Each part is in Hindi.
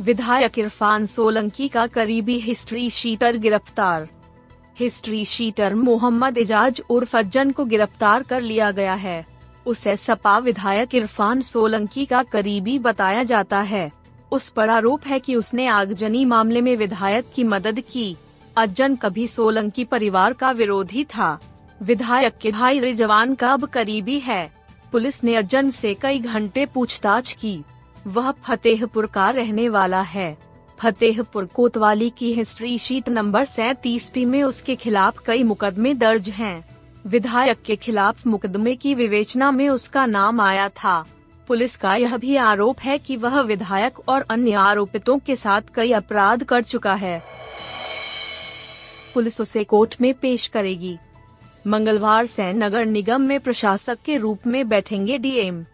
विधायक इरफान सोलंकी का करीबी हिस्ट्री शीटर गिरफ़्तार। हिस्ट्री शीटर मोहम्मद एजाज उर्फ़ अज्जन को गिरफ़्तार कर लिया गया है। उसे सपा विधायक इरफान सोलंकी का करीबी बताया जाता है। उस पर आरोप है कि उसने आगजनी मामले में विधायक की मदद की। अज्जन कभी सोलंकी परिवार का विरोधी था। विधायक के भाई रिजवान का अब करीबी है। पुलिस ने अज्जन से कई घंटे पूछताछ की। वह फतेहपुर का रहने वाला है। फतेहपुर कोतवाली की हिस्ट्री शीट नंबर सैतीस पी में उसके खिलाफ कई मुकदमे दर्ज हैं। विधायक के खिलाफ मुकदमे की विवेचना में उसका नाम आया था। पुलिस का यह भी आरोप है कि वह विधायक और अन्य आरोपितों के साथ कई अपराध कर चुका है। पुलिस उसे कोर्ट में पेश करेगी। मंगलवार से नगर निगम में प्रशासक के रूप में बैठेंगे डीएम।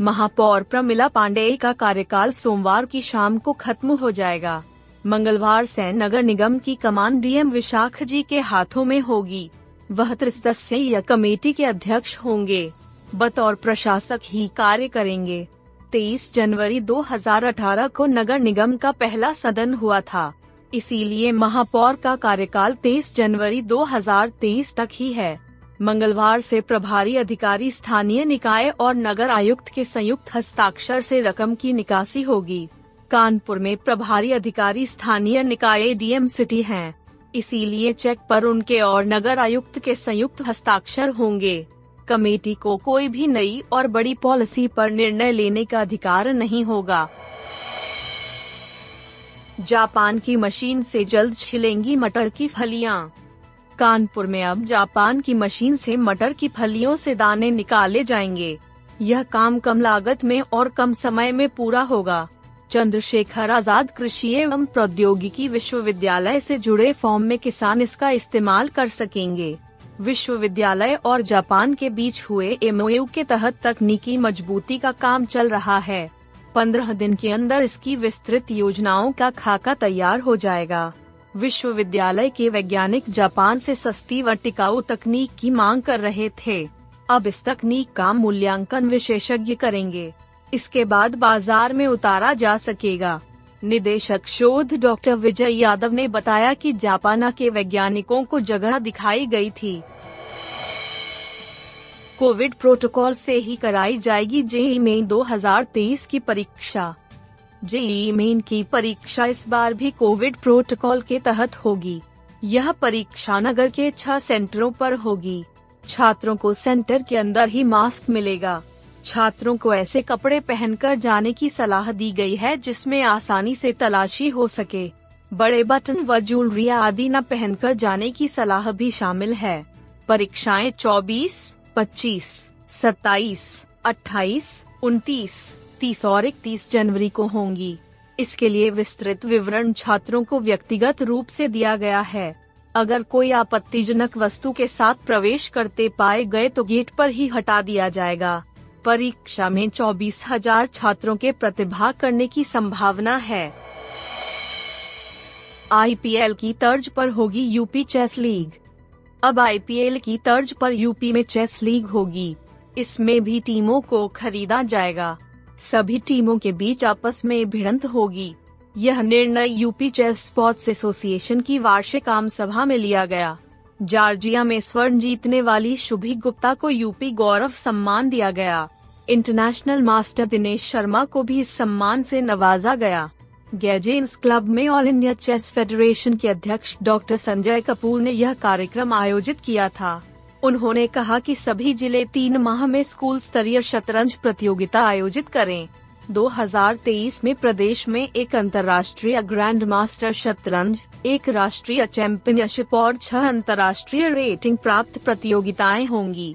महापौर प्रमिला पांडेय का कार्यकाल सोमवार की शाम को खत्म हो जाएगा। मंगलवार से नगर निगम की कमान डीएम विशाख जी के हाथों में होगी। वह त्रिसदस्यीय कमेटी के अध्यक्ष होंगे। बतौर प्रशासक ही कार्य करेंगे। 23 जनवरी 2018 को नगर निगम का पहला सदन हुआ था। इसीलिए महापौर का कार्यकाल 23 जनवरी 2023 तक ही है। मंगलवार से प्रभारी अधिकारी स्थानीय निकाय और नगर आयुक्त के संयुक्त हस्ताक्षर से रकम की निकासी होगी। कानपुर में प्रभारी अधिकारी स्थानीय निकाय डीएम सिटी हैं। इसीलिए चेक पर उनके और नगर आयुक्त के संयुक्त हस्ताक्षर होंगे। कमेटी को कोई भी नई और बड़ी पॉलिसी पर निर्णय लेने का अधिकार नहीं होगा। जापान की मशीन से जल्द छिलेंगी मटर की फलियाँ। कानपुर में अब जापान की मशीन से मटर की फलियों से दाने निकाले जाएँगे। यह काम कम लागत में और कम समय में पूरा होगा। चंद्रशेखर आज़ाद कृषि एवं प्रौद्योगिकी विश्वविद्यालय से जुड़े फॉर्म में किसान इसका इस्तेमाल कर सकेंगे। विश्वविद्यालय और जापान के बीच हुए एमओयू के तहत तकनीकी मजबूती का काम चल रहा है। पंद्रह दिन के अंदर इसकी विस्तृत योजनाओं का खाका तैयार हो जाएगा। विश्वविद्यालय के वैज्ञानिक जापान से सस्ती व टिकाऊ तकनीक की मांग कर रहे थे। अब इस तकनीक का मूल्यांकन विशेषज्ञ करेंगे। इसके बाद बाज़ार में उतारा जा सकेगा। निदेशक शोध डॉक्टर विजय यादव ने बताया कि जापाना के वैज्ञानिकों को जगह दिखाई गई थी। कोविड प्रोटोकॉल से ही कराई जाएगी जेई में 2023 की परीक्षा। जेई मेन की परीक्षा इस बार भी कोविड प्रोटोकॉल के तहत होगी। यह परीक्षा नगर के छह सेंटरों पर होगी। छात्रों को सेंटर के अंदर ही मास्क मिलेगा। छात्रों को ऐसे कपड़े पहनकर जाने की सलाह दी गई है जिसमें आसानी से तलाशी हो सके। बड़े बटन व ज्वेलरी आदि न पहनकर जाने की सलाह भी शामिल है। परीक्षाएँ 24, 25, 27, 28, 29, 30 और 31 जनवरी को होंगी। इसके लिए विस्तृत विवरण छात्रों को व्यक्तिगत रूप से दिया गया है। अगर कोई आपत्तिजनक वस्तु के साथ प्रवेश करते पाए गए तो गेट पर ही हटा दिया जाएगा। परीक्षा में चौबीस हज़ार छात्रों के प्रतिभाग करने की संभावना है। आईपीएल की तर्ज पर होगी यूपी चेस लीग। अब आईपीएल की तर्ज पर यूपी में चेस लीग होगी। इसमें भी टीमों को खरीदा जाएगा। सभी टीमों के बीच आपस में भिड़ंत होगी। यह निर्णय यूपी चेस स्पोर्ट्स एसोसिएशन की वार्षिक आम सभा में लिया गया। जॉर्जिया में स्वर्ण जीतने वाली शुभी गुप्ता को यूपी गौरव सम्मान दिया गया। इंटरनेशनल मास्टर दिनेश शर्मा को भी इस सम्मान से नवाजा गया। गैजेंस क्लब में ऑल इंडिया चेस फेडरेशन के अध्यक्ष डॉक्टर संजय कपूर ने यह कार्यक्रम आयोजित किया था। उन्होंने कहा कि सभी ज़िले तीन माह में स्कूल स्तरीय शतरंज प्रतियोगिता आयोजित करें। 2023 में प्रदेश में एक अंतर्राष्ट्रीय ग्रैंड मास्टर शतरंज, एक राष्ट्रीय चैंपियनशिप और छह अंतर्राष्ट्रीय रेटिंग प्राप्त प्रतियोगिताएँ होंगी।